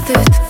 падает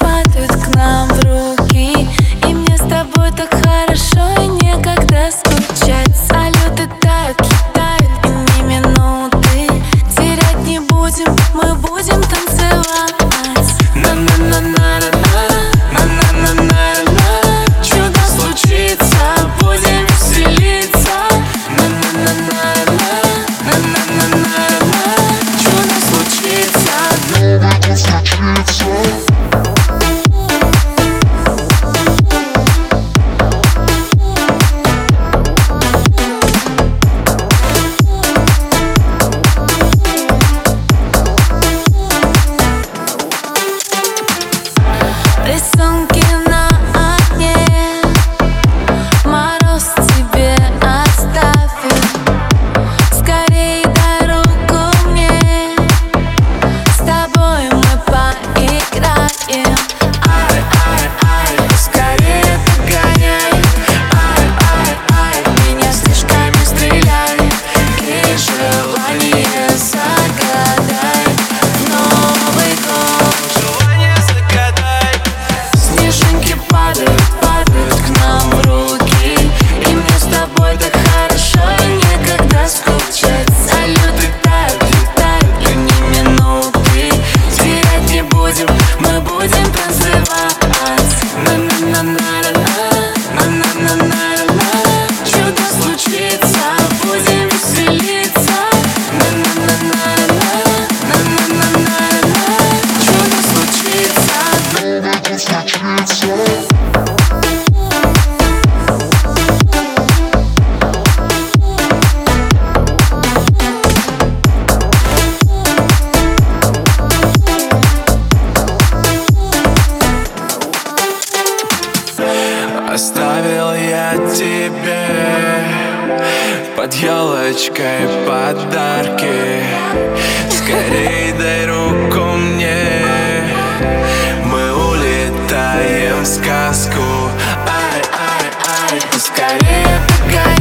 Оставил я тебе под елочкой подарки. Скорей дай руку мне. Мы улетаем в сказку. Ай, ай, ай. Скорее, погоди